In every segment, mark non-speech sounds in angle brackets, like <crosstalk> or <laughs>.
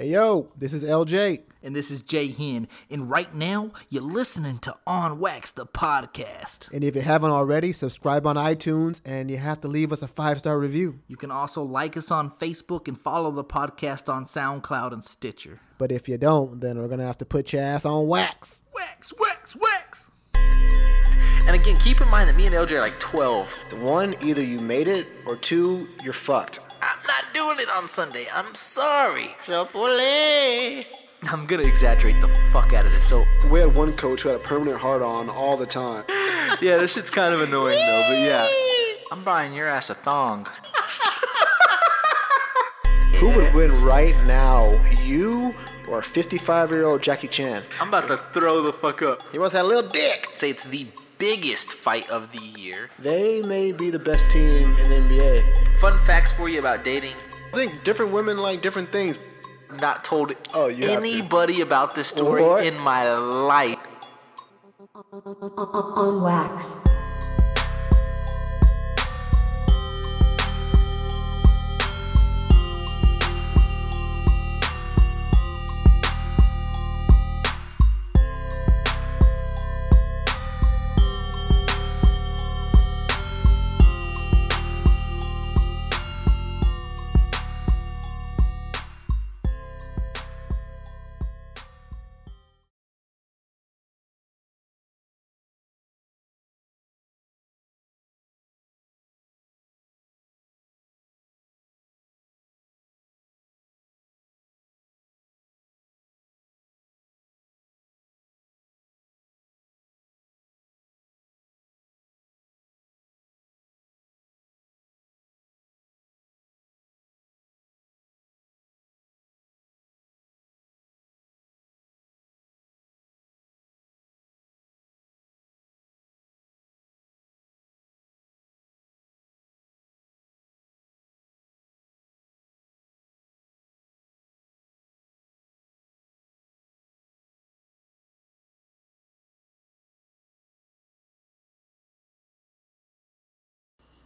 Hey yo, this is LJ. And this is Jay Hen. And right now, you're listening to On Wax, the podcast. And if you haven't already, subscribe on iTunes and you have to leave us a five star review. You can also like us on Facebook and follow the podcast on SoundCloud and Stitcher. But if you don't, then we're going to have to put your ass on wax. Wax, wax, wax. And again, keep in mind that me and LJ are like 12. The one, either you made it, or two, you're fucked. I'm not doing it on Sunday. I'm sorry. Chapole. I'm gonna exaggerate the fuck out of this. So We had one coach who had a permanent hard on all the time. <laughs> yeah, this shit's kind of annoying though. But yeah, I'm buying your ass a thong. <laughs> Who would win right now, you or 55 year old Jackie Chan? I'm about to throw the fuck up. He wants that little dick. Say it's the biggest fight of the year. They may be the best team in the NBA. Fun facts for you about dating. I think different women like different things. Not told Oh, you have to. anybody about this story What? in my life. on wax.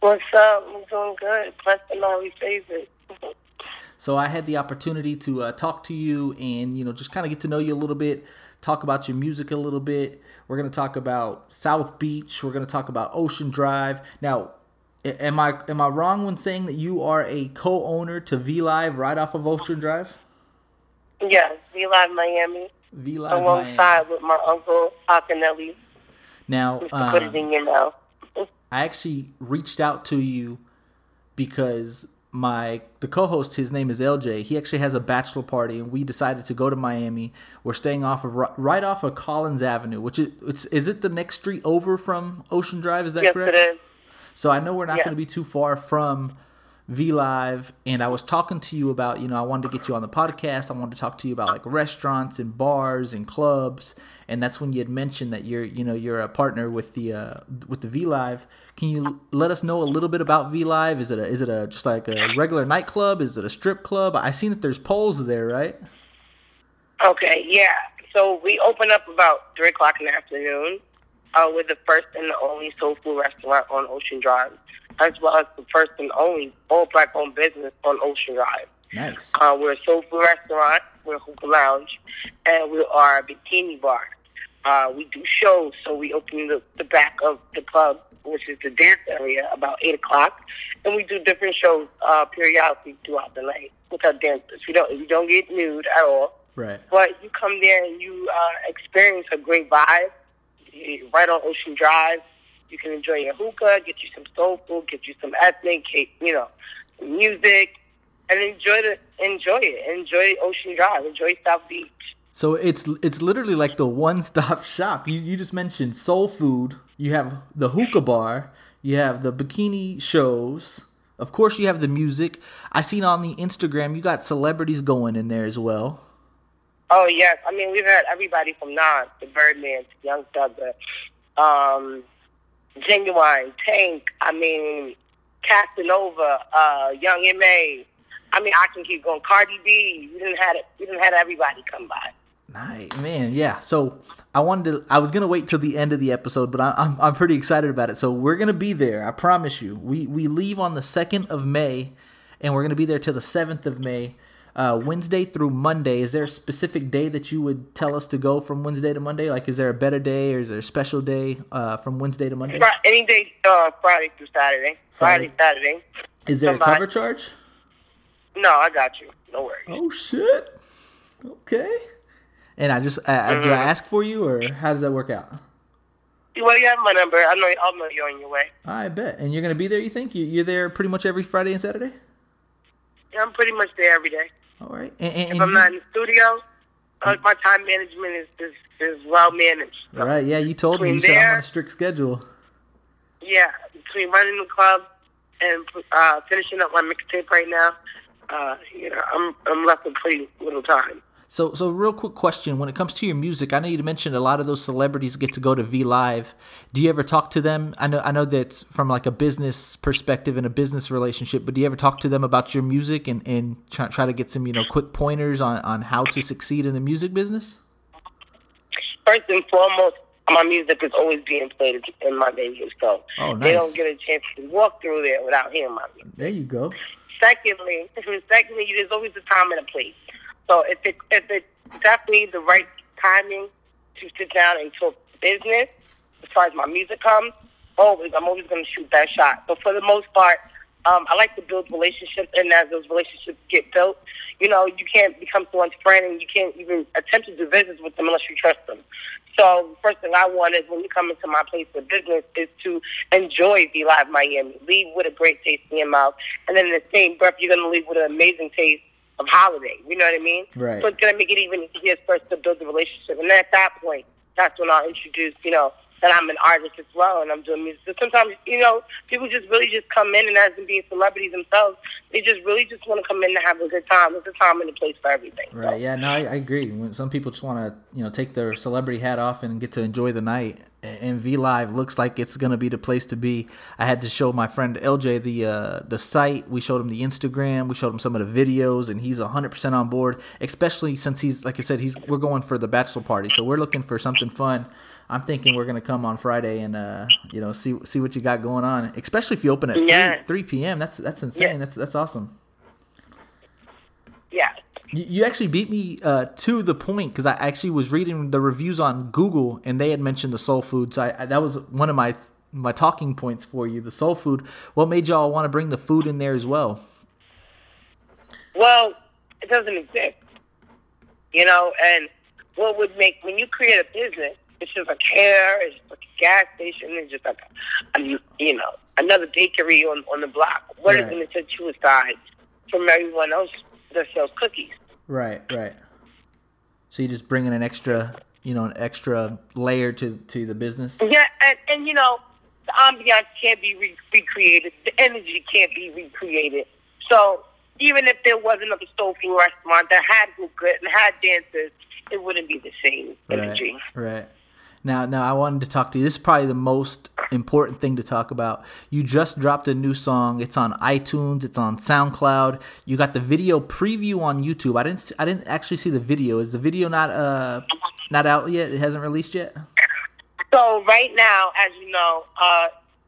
What's up? I'm doing good. Preston always says it. So I had the opportunity to uh, talk to you and you know just kind of get to know you a little bit, talk about your music a little bit. We're gonna talk about South Beach. We're gonna talk about Ocean Drive. Now, am I am I wrong when saying that you are a co-owner to V Live right off of Ocean Drive? Yes, we live Miami V Live. alongside with my uncle Akinelli. Now, to put it um, in your mouth. I actually reached out to you because my the co-host his name is LJ. He actually has a bachelor party and we decided to go to Miami. We're staying off of right off of Collins Avenue, which is it's, is it the next street over from Ocean Drive, is that Yes, correct? it is. So I know we're not going to be too far from V Live, and I was talking to you about, you know, I wanted to get you on the podcast. I wanted to talk to you about like restaurants and bars and clubs, and that's when you had mentioned that you're, you know, you're a partner with the uh, with the V Live. Can you let us know a little bit about V Live? Is it a is it a just like a regular nightclub? Is it a strip club? I seen that there's poles there, right? Okay, yeah. So we open up about 3 o'clock in the afternoon. Uh, we're the first and the only soul food restaurant on Ocean Drive, as well as the first and only all black owned business on Ocean Drive. Nice. Uh, we're a soul food restaurant, we're a hookah lounge, and we are a bikini bar. Uh, we do shows, so we open the, the back of the club, which is the dance area, about 8 o'clock, and we do different shows uh, periodically throughout the night with our dancers. We don't, we don't get nude at all, Right. but you come there and you uh, experience a great vibe Right on Ocean Drive. You can enjoy your hookah, get you some soul food, get you some ethnic, you know, music, and enjoy the enjoy it. Enjoy Ocean Drive. Enjoy South Beach. So it's it's literally like the one stop <laughs> shop. You you just mentioned soul food. You have the hookah bar. You have the bikini shows. Of course, you have the music. I seen on the Instagram you got celebrities going in there as well. Oh yes, I mean we've had everybody from Nas to Birdman to Young Thugger, um, Ginuwine, Tank. I mean Casanova, uh, Young Ma. I mean I can keep going. Cardi B. We didn't had it. We didn't had everybody come by. Nice man, yeah. So I wanted to. I was gonna wait till the end of the episode, but I, I'm I'm pretty excited about it. So we're gonna be there. I promise you. We we leave on the second of May, and we're gonna be there till the seventh of May. Uh, Wednesday through Monday. Is there a specific day that you would tell us to go from Wednesday to Monday? Like, is there a better day or is there a special day uh, from Wednesday to Monday? Any day, uh, Friday through Saturday. Friday, Saturday. Is there a cover charge? No, I got you. No worries. Oh shit. Okay. And I just uh, do I ask for you or how does that work out? Well, you have my number. I know. I'll know you're on your way. I bet. And you're gonna be there. You think you, you're there pretty much every Friday and Saturday? Yeah, I'm pretty much there every day. All right. And, and, If and I'm you- not in the studio, uh, my time management is is, is well managed. So, all right. Yeah, you told me. You Between said I'm on a strict schedule. Yeah, between running the club and uh, finishing up my mixtape right now, uh, you know, I'm I'm left with pretty little time. So, so real quick question: When it comes to your music, I know you mentioned a lot of those celebrities get to go to V Live. Do you ever talk to them? I know, I know that's from like a business perspective and a business relationship. But do you ever talk to them about your music and and try, try to get some you know quick pointers on on how to succeed in the music business? First and foremost, my music is always being played in my venues, so Oh, they don't get a chance to walk through there without hearing my music. There you go. Secondly, <laughs> secondly, there's always a time and a place. So if it if it's definitely the right timing to sit down and talk business, as far as my music comes, always I'm always going to shoot that shot. But for the most part, um, I like to build relationships, and as those relationships get built, you know, you can't become someone's friend, and you can't even attempt to do business with them unless you trust them. So first thing I want is when you come into my place of business is to enjoy the Live Miami. Leave with a great taste in your mouth. And then in the same breath, you're going to leave with an amazing taste of holiday. You know what I mean? Right. So it's going to make it even easier for us to build the relationship. And then at that point, that's when I'll introduce, you know, that I'm an artist as well and I'm doing music. So sometimes, you know, people just really just come in and as them being celebrities themselves, they just really just want to come in and have a good time. There's a time and a place for everything. So, Right. Yeah. No, I, I agree. When some people just want to, you know, take their celebrity hat off and get to enjoy the night. And V Live looks like it's gonna be the place to be. I had to show my friend LJ the uh, the site. We showed him the Instagram. We showed him some of the videos, and he's hundred percent on board. Especially since he's like I said, he's we're going for the bachelor party, so we're looking for something fun. I'm thinking we're gonna come on Friday and uh, you know see see what you got going on. Especially if you open at Yeah. three, 3 p.m. That's that's insane. Yeah. That's that's awesome. yeah. You, you actually beat me uh, to the point because I actually was reading the reviews on Google and they had mentioned the soul food. So I, I, that was one of my my talking points for you. The soul food. What made y'all want to bring the food in there as well? Well, it doesn't exist. You know, and what would make when you create a business, it's just like hair, it's just like a gas station, it's just like a, you know another bakery on on the block. What is Right. going to set you aside from everyone else that sells cookies? Right, right. So you just bring in an extra, you know, an extra layer to to the business. Yeah, and, and you know, the ambiance can't be re- recreated. The energy can't be recreated. So even if there was another soul food restaurant that had good and had dancers, it wouldn't be the same energy. Right, right. Now, now I wanted to talk to you. This is probably the most important thing to talk about. You just dropped a new song. It's on iTunes. It's on SoundCloud. You got the video preview on YouTube. I didn't. s- I didn't actually see the video. Is the video not uh not out yet? It hasn't released yet. So right now, as you know, uh,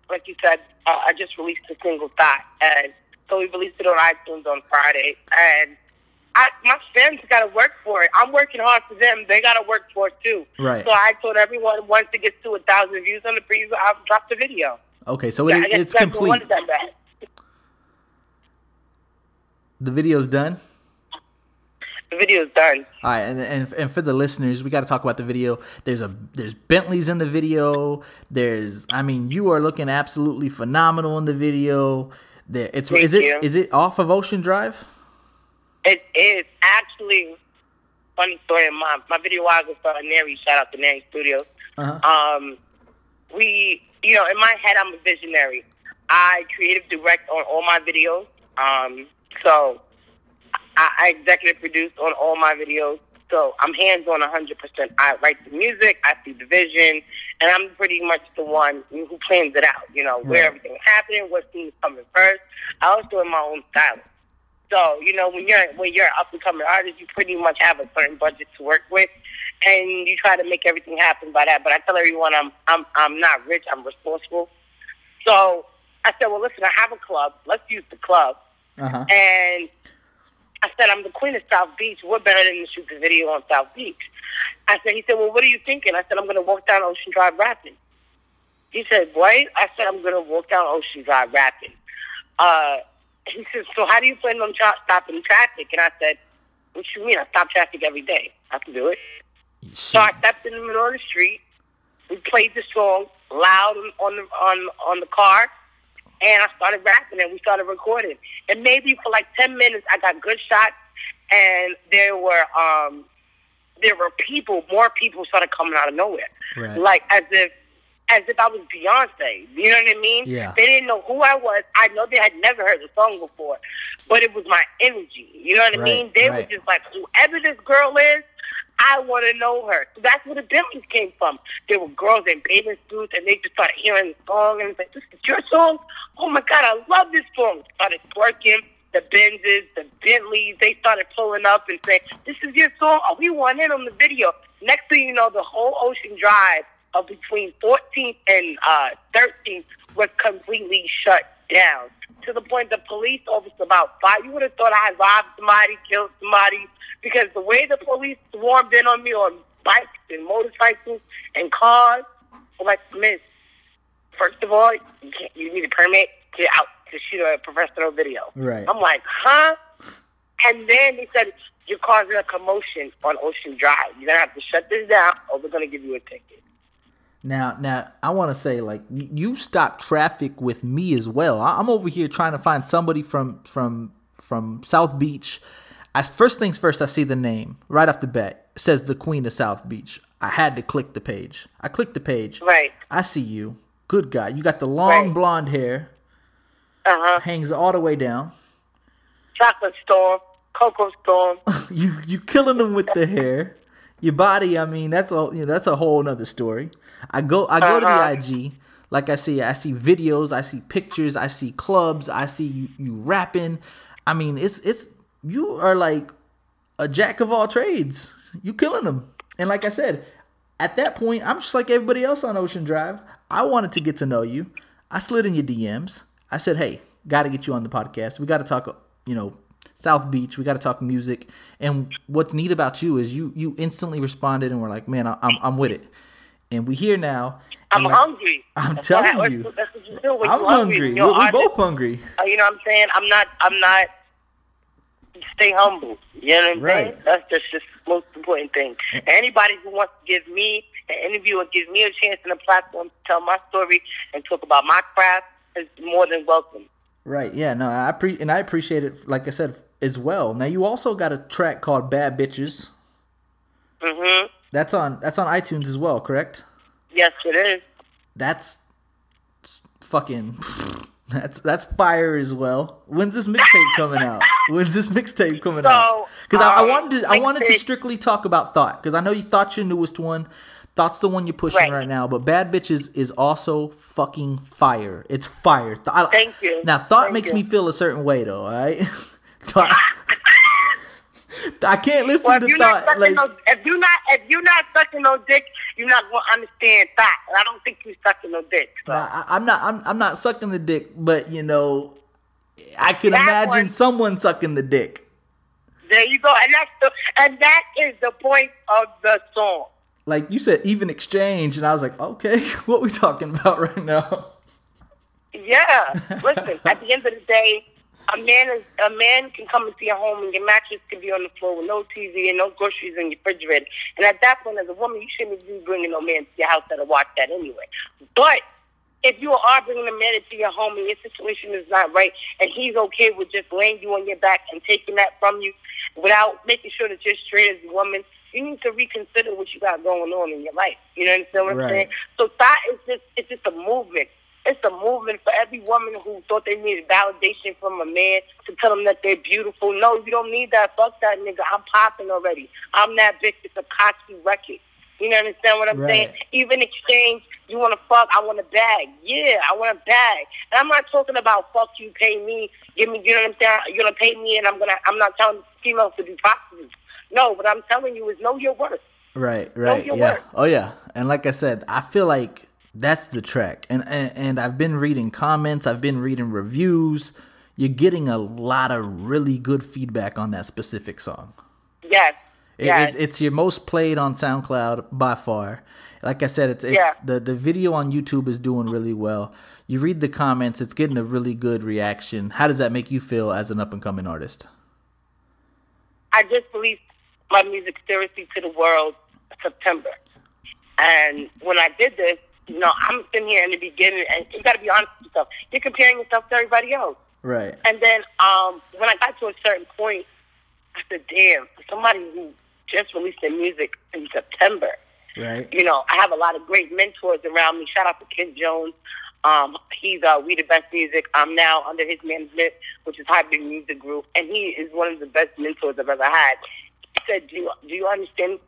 like you said, uh, I just released a single thot, and so we released it on iTunes on Friday, and. I, my fans got to work for it. I'm working hard for them. They got to work for it too. Right. So I told everyone once it gets to a thousand views on the preview, I'll drop the video. Okay, so Yeah, it, it's complete. The video's done. The video's done. All right, and, and and for the listeners, we got to talk about the video. There's a there's Bentleys in the video. There's I mean, you are looking absolutely phenomenal in the video. There, it's Thank is it you. is it off of Ocean Drive? It is actually funny story. My my videographer Neri, shout out to Neri Studios. Uh-huh. Um, we, you know, in my head, I'm a visionary. I creative direct on all my videos. Um, so I, I executive produce on all my videos. So I'm hands on 100%. I write the music, I see the vision, and I'm pretty much the one who plans it out. You know, where Right. everything's happening, what scene's coming first. I also in my own style. So you know, when you're when you're an up and coming artist, you pretty much have a certain budget to work with, and you try to make everything happen by that. But I tell everyone, I'm I'm I'm not rich. I'm responsible. So I said, well, listen, I have a club. Let's use the club Uh-huh. and I said, I'm the queen of South Beach. We're better than to shoot the video on South Beach. I said, he said, well, what are you thinking? I said, I'm going to walk down Ocean Drive rapping. He said, what? I said, I'm going to walk down Ocean Drive rapping. Uh, he <laughs> said, so how do you plan on tra- stopping traffic? And I said, what you mean? I stop traffic every day. I can do it. So I stepped in the middle of the street. We played the song loud on the on on the car, and I started rapping and we started recording. And maybe for like ten minutes, I got good shots, and there were um there were people, more people started coming out of nowhere, Right. like as if as if I was Beyonce. You know what I mean? Yeah. They didn't know who I was. I know they had never heard the song before, but it was my energy. You know what I mean? They right. were just like, whoever this girl is, I want to know her. So that's where the Bentleys came from. There were girls in bathing suits, and they just started hearing the song, and it's like, this is your song? Oh my God, I love this song. Started twerking. The Benzes, the Bentleys, they started pulling up and saying, this is your song? Oh, we want in on the video. Next thing you know, the whole Ocean Drive of between 14th and uh, 13th was completely shut down. To the point the police officer about five, you would have thought I had robbed somebody, killed somebody, because the way the police swarmed in on me on bikes and motorcycles and cars, I'm like, Miss, first of all, you, can't, you need a permit to out to shoot a professional video. Right. I'm like, huh? And then they said, you're causing a commotion on Ocean Drive. You're gonna have to shut this down, or we're gonna give you a ticket. Now, now, I want to say, like, you stopped traffic with me as well. I'm over here trying to find somebody from from from South Beach. As first things first, I see the name right off the bat. It says the Queen of South Beach. I had to click the page. I clicked the page. Right. I see you. Good guy. You got the long Right. blonde hair, Uh huh. hangs all the way down. Chocolate Storm, Cocoa Storm. <laughs> you you killing them with the hair. Your body, I mean, that's a you know, that's a whole nother story. I go I go Uh-huh. to the IG, like I see, I see videos, I see pictures, I see clubs, I see you, you rapping. I mean, it's it's you are like a jack of all trades. You killing them. And like I said, at that point, I'm just like everybody else on Ocean Drive. I wanted to get to know you. I slid in your DMs. I said, "Hey, got to get you on the podcast. We got to talk, you know, South Beach. We got to talk music." And what's neat about you is you you instantly responded and were like, "Man, I- I'm I'm with it." And we here now. I'm like- hungry. I'm That's telling what- you. That's what you do when I'm you're hungry. You're We're, we're both hungry. Uh, You know what I'm saying? I'm not. I'm not. Stay humble. You know what I'm Right. saying? That's just just the most important thing. Anybody who wants to give me an interview or give me a chance and a platform to tell my story and talk about my craft is more than welcome. Right. Yeah. No. I pre- and I appreciate it. Like I said, as well. Now you also got a track called "Bad Bitches." Mhm. That's on that's on iTunes as well, correct? Yes, it is. That's fucking <laughs> that's that's fire as well. When's this mixtape coming out? When's this mixtape coming out? So, Because I, I um, wanted to I wanted to strictly talk about Thot because I know you thought your newest one. Thot's the one you're pushing right, Right. now, but Bad Bitches is also fucking fire. It's fire. Th- I- Thank you. Now Thot Thank makes you. me feel a certain way though. All right. <laughs> Thot. <laughs> I can't listen Well, to you're Thot like. no, if you not if you're not sucking no dick, you're not gonna understand Thot. I don't think you're sucking no dick. So. Nah, I, I'm not. I'm, I'm not sucking the dick, but you know, I can That imagine one- someone sucking the dick. There you go, and that's the and that is the point of the song. Like you said, even exchange, and I was like, okay, <laughs> what we talking about right now? Yeah, <laughs> listen. at the end of the day, a man is a man can come into your home and your mattress can be on the floor with no TV and no groceries in your refrigerator. And at that point, as a woman, you shouldn't be bringing no man to your house that'll watch that anyway. But if you are bringing a man into your home and your situation is not right, and he's okay with just laying you on your back and taking that from you without making sure that you're straight as a woman, you need to reconsider what you got going on in your life. You know what I'm Right. saying? So that is just it's just a movement. It's a movement for every woman who thought they needed validation from a man to tell them that they're beautiful. No, you don't need that. Fuck that nigga. I'm popping already. I'm that bitch. It's a cocky record. You know understand what I'm Right. saying? Even exchange, you want to fuck, I want a bag. Yeah, I want a bag. And I'm not talking about fuck you, pay me, give me. You know what I'm saying? You're gonna pay me, and I'm gonna. I'm not telling females to be prostitutes. No, what I'm telling you is know your worth. Right, right, yeah. work. Oh yeah, and like I said, I feel like that's the track, and, and and I've been reading comments, I've been reading reviews. you're getting a lot of really good feedback on that specific song. Yes. It, yes. it, it's your most played on SoundCloud by far. Like I said, it's, it's Yeah. the the video on YouTube is doing really well. You read the comments, it's getting a really good reaction. How does that make you feel as an up and coming artist? I just released my music seriously to the world September. And when I did this, you know, I'm sitting here in the beginning, and you got to be honest with yourself. You're comparing yourself to everybody else. Right. And then um, when I got to a certain point, I said, damn, for somebody who just released their music in September, Right. you know, I have a lot of great mentors around me. Shout out to Ken Jones. Um, he's uh, We the Best Music. I'm now under his management, which is Hybrid Music Group, and he is one of the best mentors I've ever had. Said, "Do you, do you understand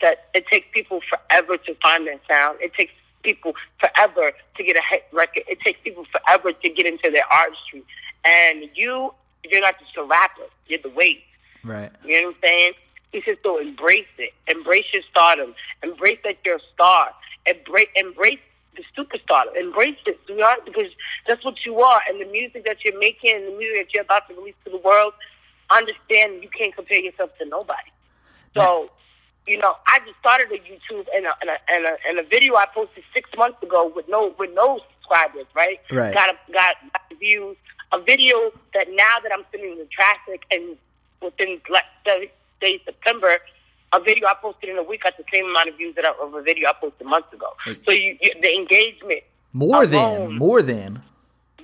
that it takes people forever to find their sound? It takes people forever to get a hit record. It takes people forever to get into their artistry. And you, you're not just a rapper. You're the weight. Right. You know what I'm saying? He says, so embrace it. Embrace your stardom. Embrace that you're a star. Embrace, embrace the superstar. Embrace it, sweetheart, because that's what you are. And the music that you're making and the music that you're about to release to the world, understand you can't compare yourself to nobody. So, you know, I just started a YouTube and a, and a, and a, and a video I posted six months ago with no with no subscribers, right? Right. Got a, got, got views. A video that now that I'm sitting in the traffic and within like the day September, a video I posted in a week got the same amount of views that I, of a video I posted months ago. So you, you the engagement, More than, more than.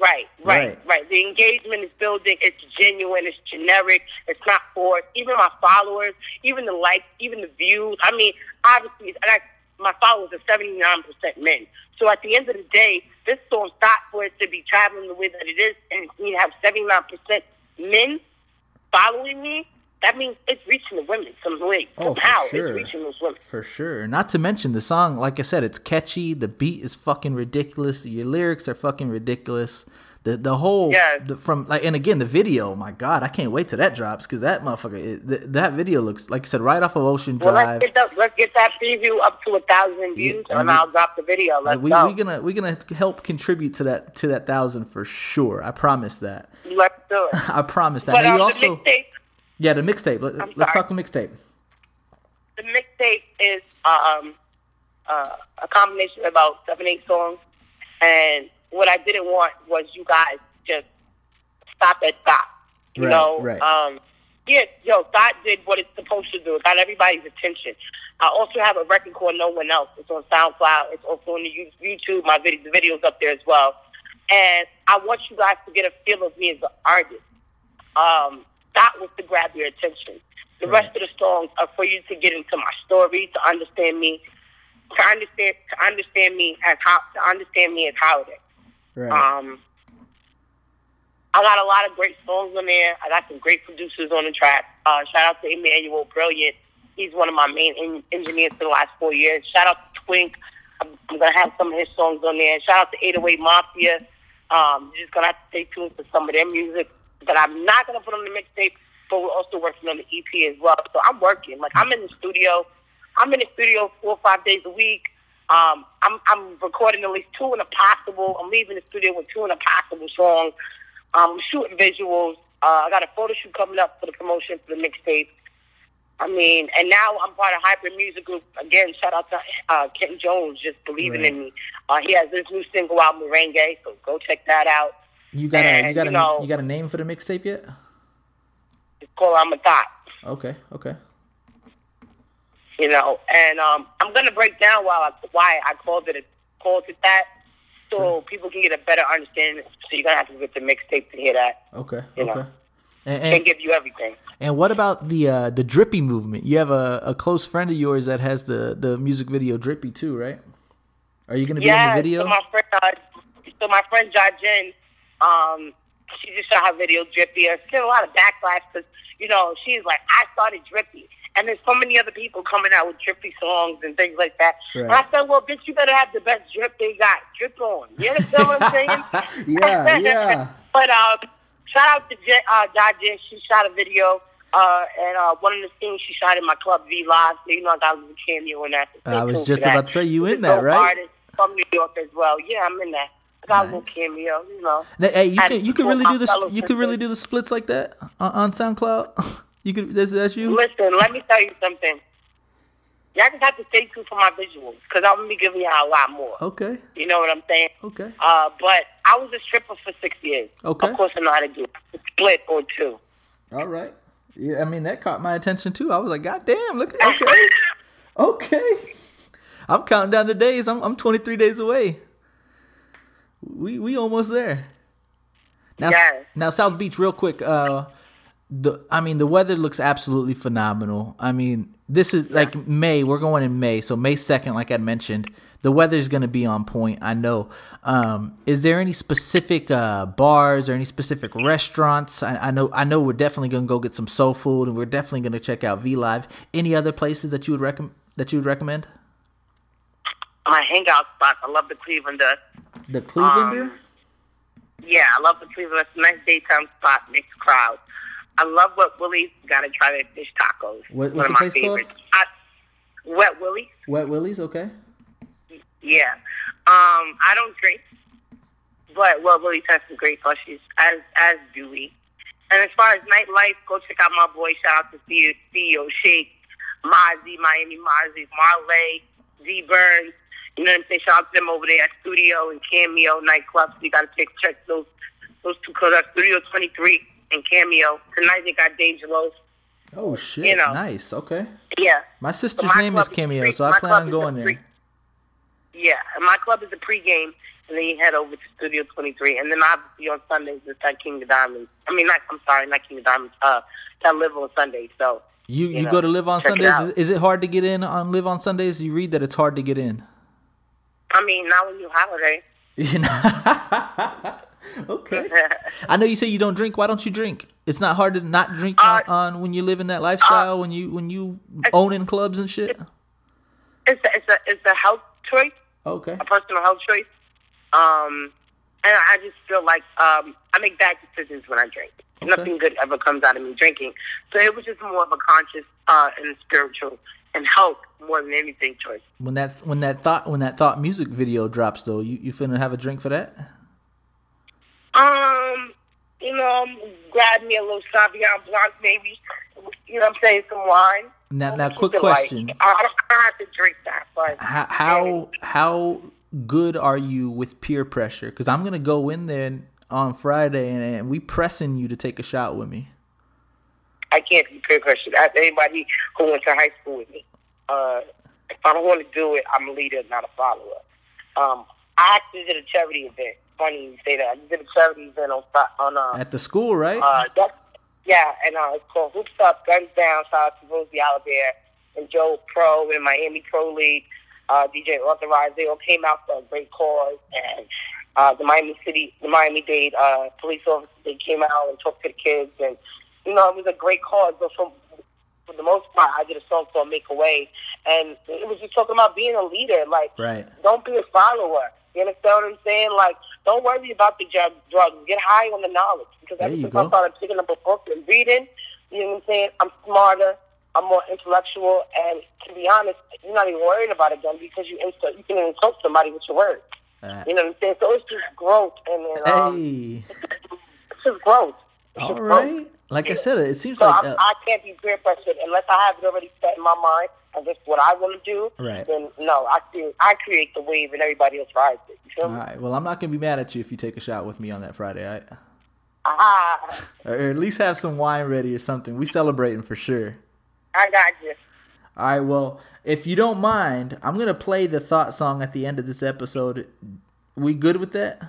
Right, right, Right. right, The engagement is building. It's genuine. It's generic. It's not forced. Even my followers, even the likes, even the views. I mean, obviously, and I, my followers are seventy nine percent men. So at the end of the day, this song stopped for it to be traveling the way that it is, and you have seventy nine percent men following me. That means it's reaching the women some way. Oh, Somehow sure. it's reaching those women. For sure. Not to mention the song, like I said, it's catchy. The beat is fucking ridiculous. Your lyrics are fucking ridiculous. The the whole Yes. the, from like and again the video. My God, I can't wait till that drops because that motherfucker. It, th- that video looks like I said right off of Ocean Well, Drive. let's get that. Let's get that preview up to a thousand views, and and we- I'll drop the video. Let's Like, we go. we gonna we gonna help contribute to that to that thousand for sure. I promise that. Let's do it. <laughs> I promise that. But Now, um, you also mixtape, yeah the mixtape. Let, let's sorry. talk the mixtape. the mixtape is um, uh, a combination of about seven, eight songs. And what I didn't want was you guys just stop at stop. You Right, know, right. um, yeah, yo, God did what it's supposed to do. It got everybody's attention. I also have a record called No One Else. It's on SoundCloud. It's also on the YouTube. My video, the video's up there as well. And I want you guys to get a feel of me as an artist. Um, that was to grab your attention. The Right. rest of the songs are for you to get into my story, to understand me, to understand to understand me as how to understand me as Holiday. Right. Um, I got a lot of great songs on there. I got some great producers on the track. Uh, shout out to Emmanuel Brilliant. He's one of my main en- engineers for the last four years. Shout out to Twink. I'm, I'm gonna have some of his songs on there. Shout out to 808 Mafia. Um, you're just gonna have to stay tuned for some of their music that I'm not gonna put on the mixtape, but we're also working on the EP as well. So I'm working. Like I'm in the studio. I'm in the studio four or five days a week. Um, I'm I'm recording at least two in a possible. I'm leaving the studio with two in a possible song. Um, I'm shooting visuals. Uh, I got a photo shoot coming up for the promotion for the mixtape. I mean, and now I'm part of Hybrid Music Group. Again, shout out to uh, Ken Jones, just believing Right. in me. Uh, he has this new single out, Merengue, so go check that out. You got a you got you a know- you got a name for the mixtape yet? It's called I'm a Thot. Okay. Okay. you know. And um, I'm gonna break down why I, why I called it a, called it that, so people can get a better understanding. So you're gonna have to get the mixtape to hear that. Okay. You know. Okay. And, Can't and give you everything. and what about the uh, the drippy movement? You have a, a close friend of yours that has the, the music video drippy too, right? Are you gonna be Yeah. in the video? So my friend, uh, so my friend Jajen, um, she just shot her video Drippy. She's getting a lot of backlash because you know she's like, I started Drippy. And there's so many other people coming out with drippy songs and things like that. And I said, well, bitch, you better have the best drip they got. Drip on. You understand what I'm saying? <laughs> yeah, yeah. <laughs> But um, shout out to Jen, uh, Dodge. She shot a video, uh, and uh, one of the things she shot in my club V Live. So you know I got a little cameo in that. I was just about to say you in that, right? Artist from New York as well. Yeah, I'm in that. I got a Nice. little cameo, you know. Now, Hey, you can you can really do fellow You can really do the splits like that on, on SoundCloud. <laughs> You could. That's, that's you. Listen, let me tell you something. Y'all just have to stay tuned for my visuals because I'm gonna be giving y'all a lot more. Okay. You know what I'm saying? Okay. Uh, but I was a stripper for six years. Okay. Of course, I know how to do a split or two. All right. Yeah, I mean that caught my attention too. I was like, God damn, look at okay. <laughs> okay. I'm counting down the days. I'm I'm 23 days away. We we almost there. Now Yes. now South Beach real quick. Uh the I mean the weather looks absolutely phenomenal. I mean, this is like May. We're going in May, so May 2nd like I mentioned. The weather's going to be on point, I know. Um, is there any specific uh, bars or any specific restaurants? I, I know I know we're definitely going to go get some soul food and we're definitely going to check out V Live. Any other places that you would recommend that you would recommend? My hangout spots. I love the Cleveland Dust. The Clevelander? Um, Yeah, I love the Cleveland. It's a nice daytime spot, mixed crowd. I love Wet Willie's. Got to try their fish tacos. What- what's One of the my place called? favorites. I, Wet Willie. Wet Willie's, okay. Yeah. Um, I don't drink, but Wet Willie's has some great slushies, as as do we. And as far as nightlife, go check out my boy. Shout out to CEO, CEO Shake, Mozzie, Miami Mozzie, Marley, Z Burns. You know what I'm saying? Shout out to them over there at Studio and Cameo nightclubs. You got to check check those those two clubs. Studio 23 and Cameo. Tonight they got Dangelos. Oh shit. You know. Nice. Okay. Yeah. My sister's my name is Cameo, so I my plan on going there. Yeah, and my club is a pregame, and then you head over to Studio 23, and then obviously on Sundays it's at King of Diamonds. I mean, not I'm sorry, not King of Diamonds. Uh, that LIV on Sundays. So You you you know, go to LIV on Sundays. is it hard to get in on LIV on Sundays? You read that it's hard to get in. I mean, now when you holiday, You know? okay. <laughs> I know you say you don't drink. Why don't you drink? It's not hard to not drink Uh, on, on when you live in that lifestyle. when you when you own in clubs and shit. it's a, it's a it's a health choice, Okay. a personal health choice. Um, and I just feel like um, I make bad decisions when I drink. Okay. Nothing good ever comes out of me drinking. So it was just more of a conscious uh, and spiritual and health more than anything choice. When that when that thot when that thot music video drops though, you you finna have a drink for that? Um, you know, grab me a little Sauvignon Blanc, maybe. You know what I'm saying? Some wine. Now now quick question. I don't I don't have to drink that, but How how how good are you with peer pressure? Because I'm gonna go in there on Friday and, and we pressing you to take a shot with me. I can't be peer pressured. That's anybody who went to high school with me. Uh, if I don't want to do it, I'm a leader, not a follower. Um, I actually did a charity event. Funny you say that. I did a charity event on on uh, At the school, right? Uh, that, yeah, and uh, it's called Hoops Up, Guns Down. Shout out to Rosie Oliver and Joe Pro and Miami Pro League. Uh, DJ Authorized. They all came out for a great cause. And uh, the Miami City, the Miami Dade uh, police officers, they came out and talked to the kids. And, you know, it was a great cause. But for, for the most part, I did a song called Make a Way. And it was just talking about being a leader. Like, right. don't be a follower. You understand what I'm saying? Like, don't worry about the drug, drugs. Get high on the knowledge. Because There ever since. I started picking up a book and reading, you know what I'm saying? I'm smarter. I'm more intellectual. And to be honest, you're not even worried about it then because you insult, you can insult somebody with your words. Uh, You know what I'm saying? So it's just growth. And then, um, hey. it's just growth. All just Like I said, it seems So like uh, I can't be peer pressured unless I have it already set in my mind and this is what I want to do. Right. Then no, I create, I create the wave and everybody else rides it. You feel all me? right. Well, I'm not gonna be mad at you if you take a shot with me on that Friday, all right? Ah, Or at least have some wine ready or something. We celebrating for sure. I got you. All right. Well, if you don't mind, I'm gonna play the thot song at the end of this episode. We good with that?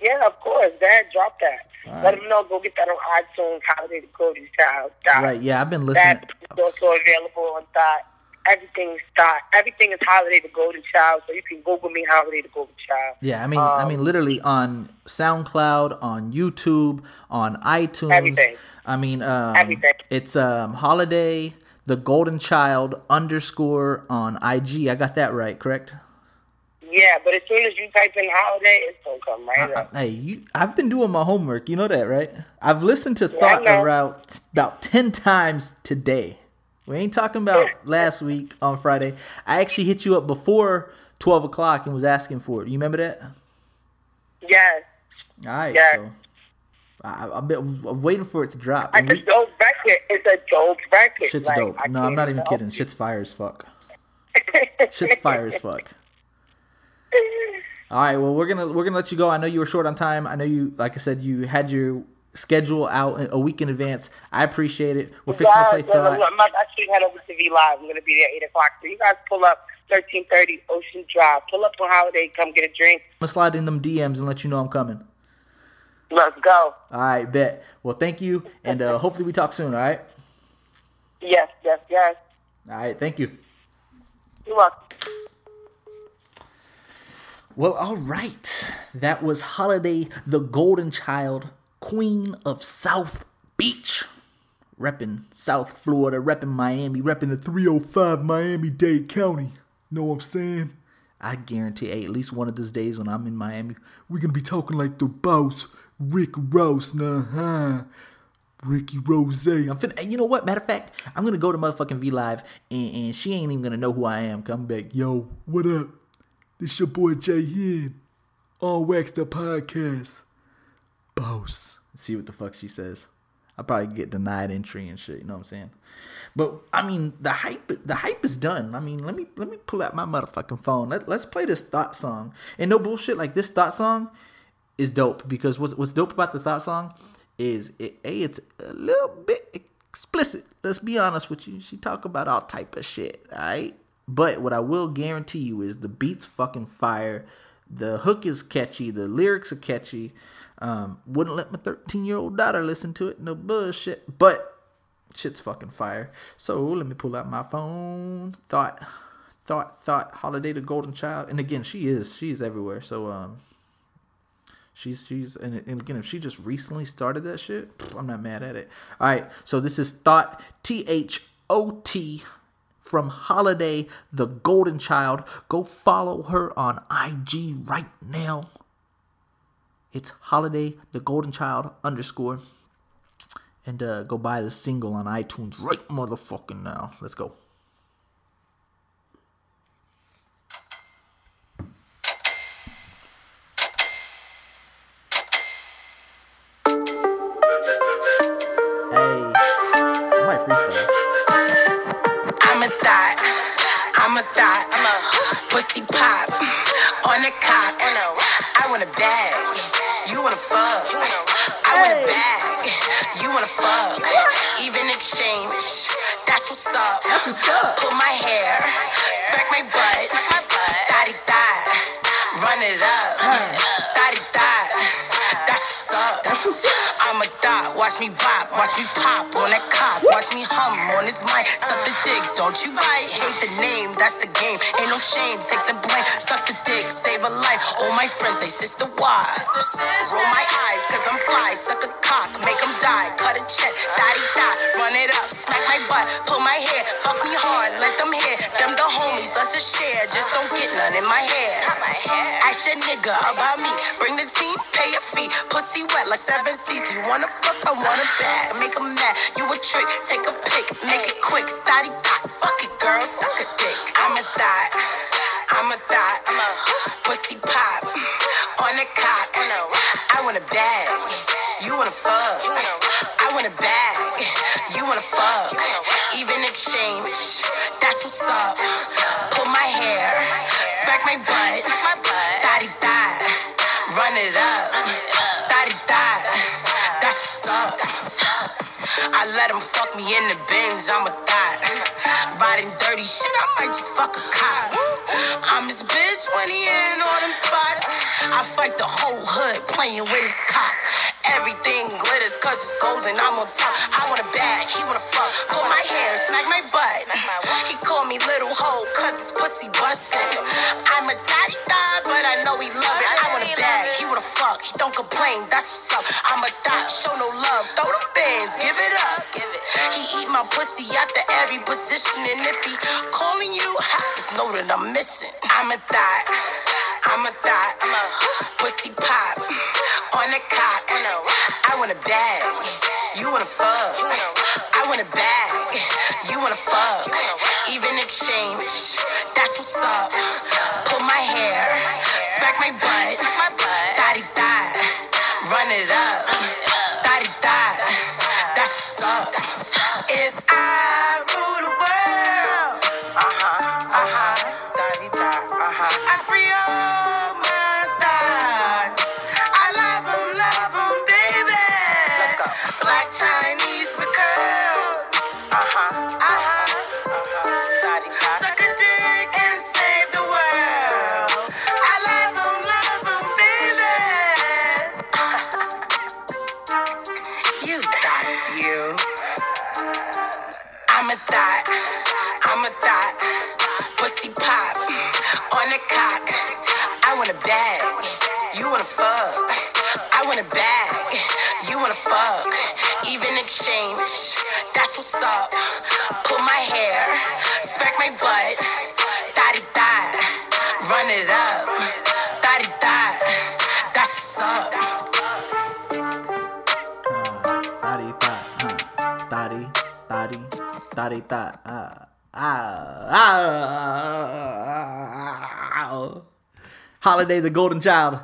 Yeah, of course. Dad, drop that. All Let right. him know. Go get that on iTunes. Holiday to Cody's Child. Dot. Right. Yeah, I've been listening. That is also available on Dot. Everything is Dot. Everything is Holiday to Golden Child. So you can Google me, Holiday to Golden Child. Yeah, I mean, I Um, mean, literally on SoundCloud, on YouTube, on iTunes. Everything. I mean, um, Everything. It's um, holiday the golden child underscore on IG. I got that right, correct? Yeah, but as soon as you type in Holiday, it's gonna come right up. Hey, you, I've been doing my homework. You know that, right? I've listened to I Thot around about ten times today. We ain't talking about last week on Friday. I actually hit you up before twelve o'clock and was asking for it. You remember that? Yes. All right. Yeah. So I, I've been I'm waiting for it to drop. Like And a we- dope record. It's a dope record. shit's like, dope. I No, I'm can't even kidding. it. Shit's fire as fuck. <laughs> Shit's fire as fuck. All right, well we're gonna we're gonna let you go. I know you were short on time. I know you, like I said, you had your schedule out a week in advance. I appreciate it. We're fixing to play thot. I'm actually head over to V Live. I'm going to be there eight o'clock. So you guys pull up 1330 Ocean Drive. Pull up on Holiday. Come get a drink. I'm gonna slide in them DMs and let you know I'm coming. Let's go. All right, bet. Well, thank you, and uh, hopefully we talk soon. All right. Yes, yes, yes. All right. Thank you. You're welcome. Well, all right. That was Holiday, the Golden Child, Queen of South Beach. Reppin' South Florida, reppin' Miami, reppin' the 305 Miami Dade County. Know what I'm saying? I guarantee hey, at least one of those days when I'm in Miami, we're gonna be talking like the boss, Rick Ross, nah, huh? Ricky Rose. I'm finna, and you know what? Matter of fact, I'm gonna go to motherfucking V Live and, and she ain't even gonna know who I am. Come back, yo, what up? This your boy Jay Hen. All Waxed Up Podcast. Boss. See what the fuck she says. I'll probably get denied entry and shit, you know what I'm saying? But I mean the hype the hype is done. I mean, let me let me pull out my motherfucking phone. Let, let's play this thot song. And no bullshit, like this thot song is dope because what's what's dope about the thot song is it a it's a little bit explicit. Let's be honest with you. She talk about all type of shit, alright? But what I will guarantee you is the beat's fucking fire. The hook is catchy. The lyrics are catchy. Um, wouldn't let my 13 year old daughter listen to it. No bullshit. But shit's fucking fire. So let me pull out my phone. Thot, thot, thot. Holiday the Golden Child. And again, she is. She's everywhere. So um, she's she's and, and again, if she just recently started that shit, I'm not mad at it. All right. So this is thot. T H O T from Holiday, the Golden Child. Go follow her on IG right now. It's Holiday, the Golden Child underscore. And uh, go buy the single on iTunes right motherfucking now. Let's go. Exchange, that's what's up. That's what's up. Pull my hair, smack my butt, thotty thot, run it up, thotty thot. That's what's up. That's what's up. I'm a dot, watch me bop, watch me pop on that cock, watch me hum on this mic, suck the dick, don't you bite, hate the name, that's the game, ain't no shame, take the blame, suck the dick, save a life, all my friends, they sister wives, roll my eyes, cause I'm fly, suck a cock, make them die, cut a check, dotty dot, my butt, pull my hair, fuck me hard, let them hear, them the homies, let's just share, just don't get none in my hair, ask your nigga about me, bring the team, pay a fee, pussy wet like seven seas, you wanna fuck, I want a bag, make 'em mad, you a trick, take a pic, make it quick, thotty thot, fuck it girl, suck a dick, I'm a thot, I'm a thot, pussy pop, on a cock, I want a bag, what's up, pull my hair, smack my butt, thotty thot, run it up, thotty thot, that's what's up. I let him fuck me in the bins, I'm a thot. Riding dirty shit, I might just fuck a cop. I'm his bitch when he in all them spots. I fight the whole hood playing with his cock. Everything glitters cause it's golden, I'm on top. I want a bag, he wanna fuck. Pull my hair, smack my butt. He call me little hoe cause his pussy bustin'. I'm a daddy thot, but I know he love it. I want a bag, he wanna fuck. He don't complain, that's what's up. I'm a thot, show no love. Throw them bands, give it up. He eat my pussy after every position, and if he calling you, just know that I'm missing. I'm a thot, I'm a thot, pussy pop want a cock. I want a bag. You want a fuck. I want a bag. You want a fuck. Even exchange. That's what's up. Pull my hair. Smack my butt. Thotty thot. Run it up. Thotty thot. That's what's up. If I Daddy, daddy, daddy thot, ah, ah, ah. Holiday the Golden Child,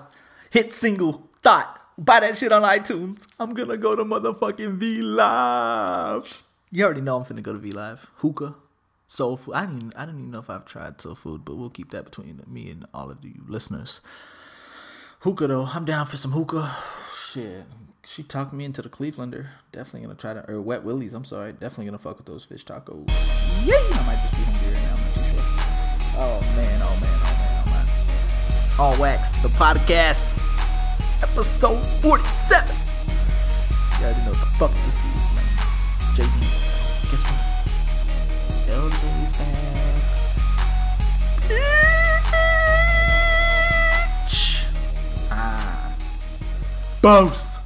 hit single, thot. Buy that shit on iTunes. I'm gonna go to motherfucking V Live. You already know I'm finna go to V Live. Hookah, soul food. I didn't. Even, I didn't even know if I've tried soul food, but we'll keep that between me and all of you listeners. Hookah though, I'm down for some hookah. Shit, she talked me into the Clevelander. Definitely gonna try to, or Wet Willies. I'm sorry. Definitely gonna fuck with those fish tacos. Yeah, I might just be hungry right now. I'm not too sure. Oh man, oh man, oh man, oh man. All waxed. The podcast, episode 47. You already know what the fuck this is, man. JB. Guess what? LJ's back. Bitch. Boss.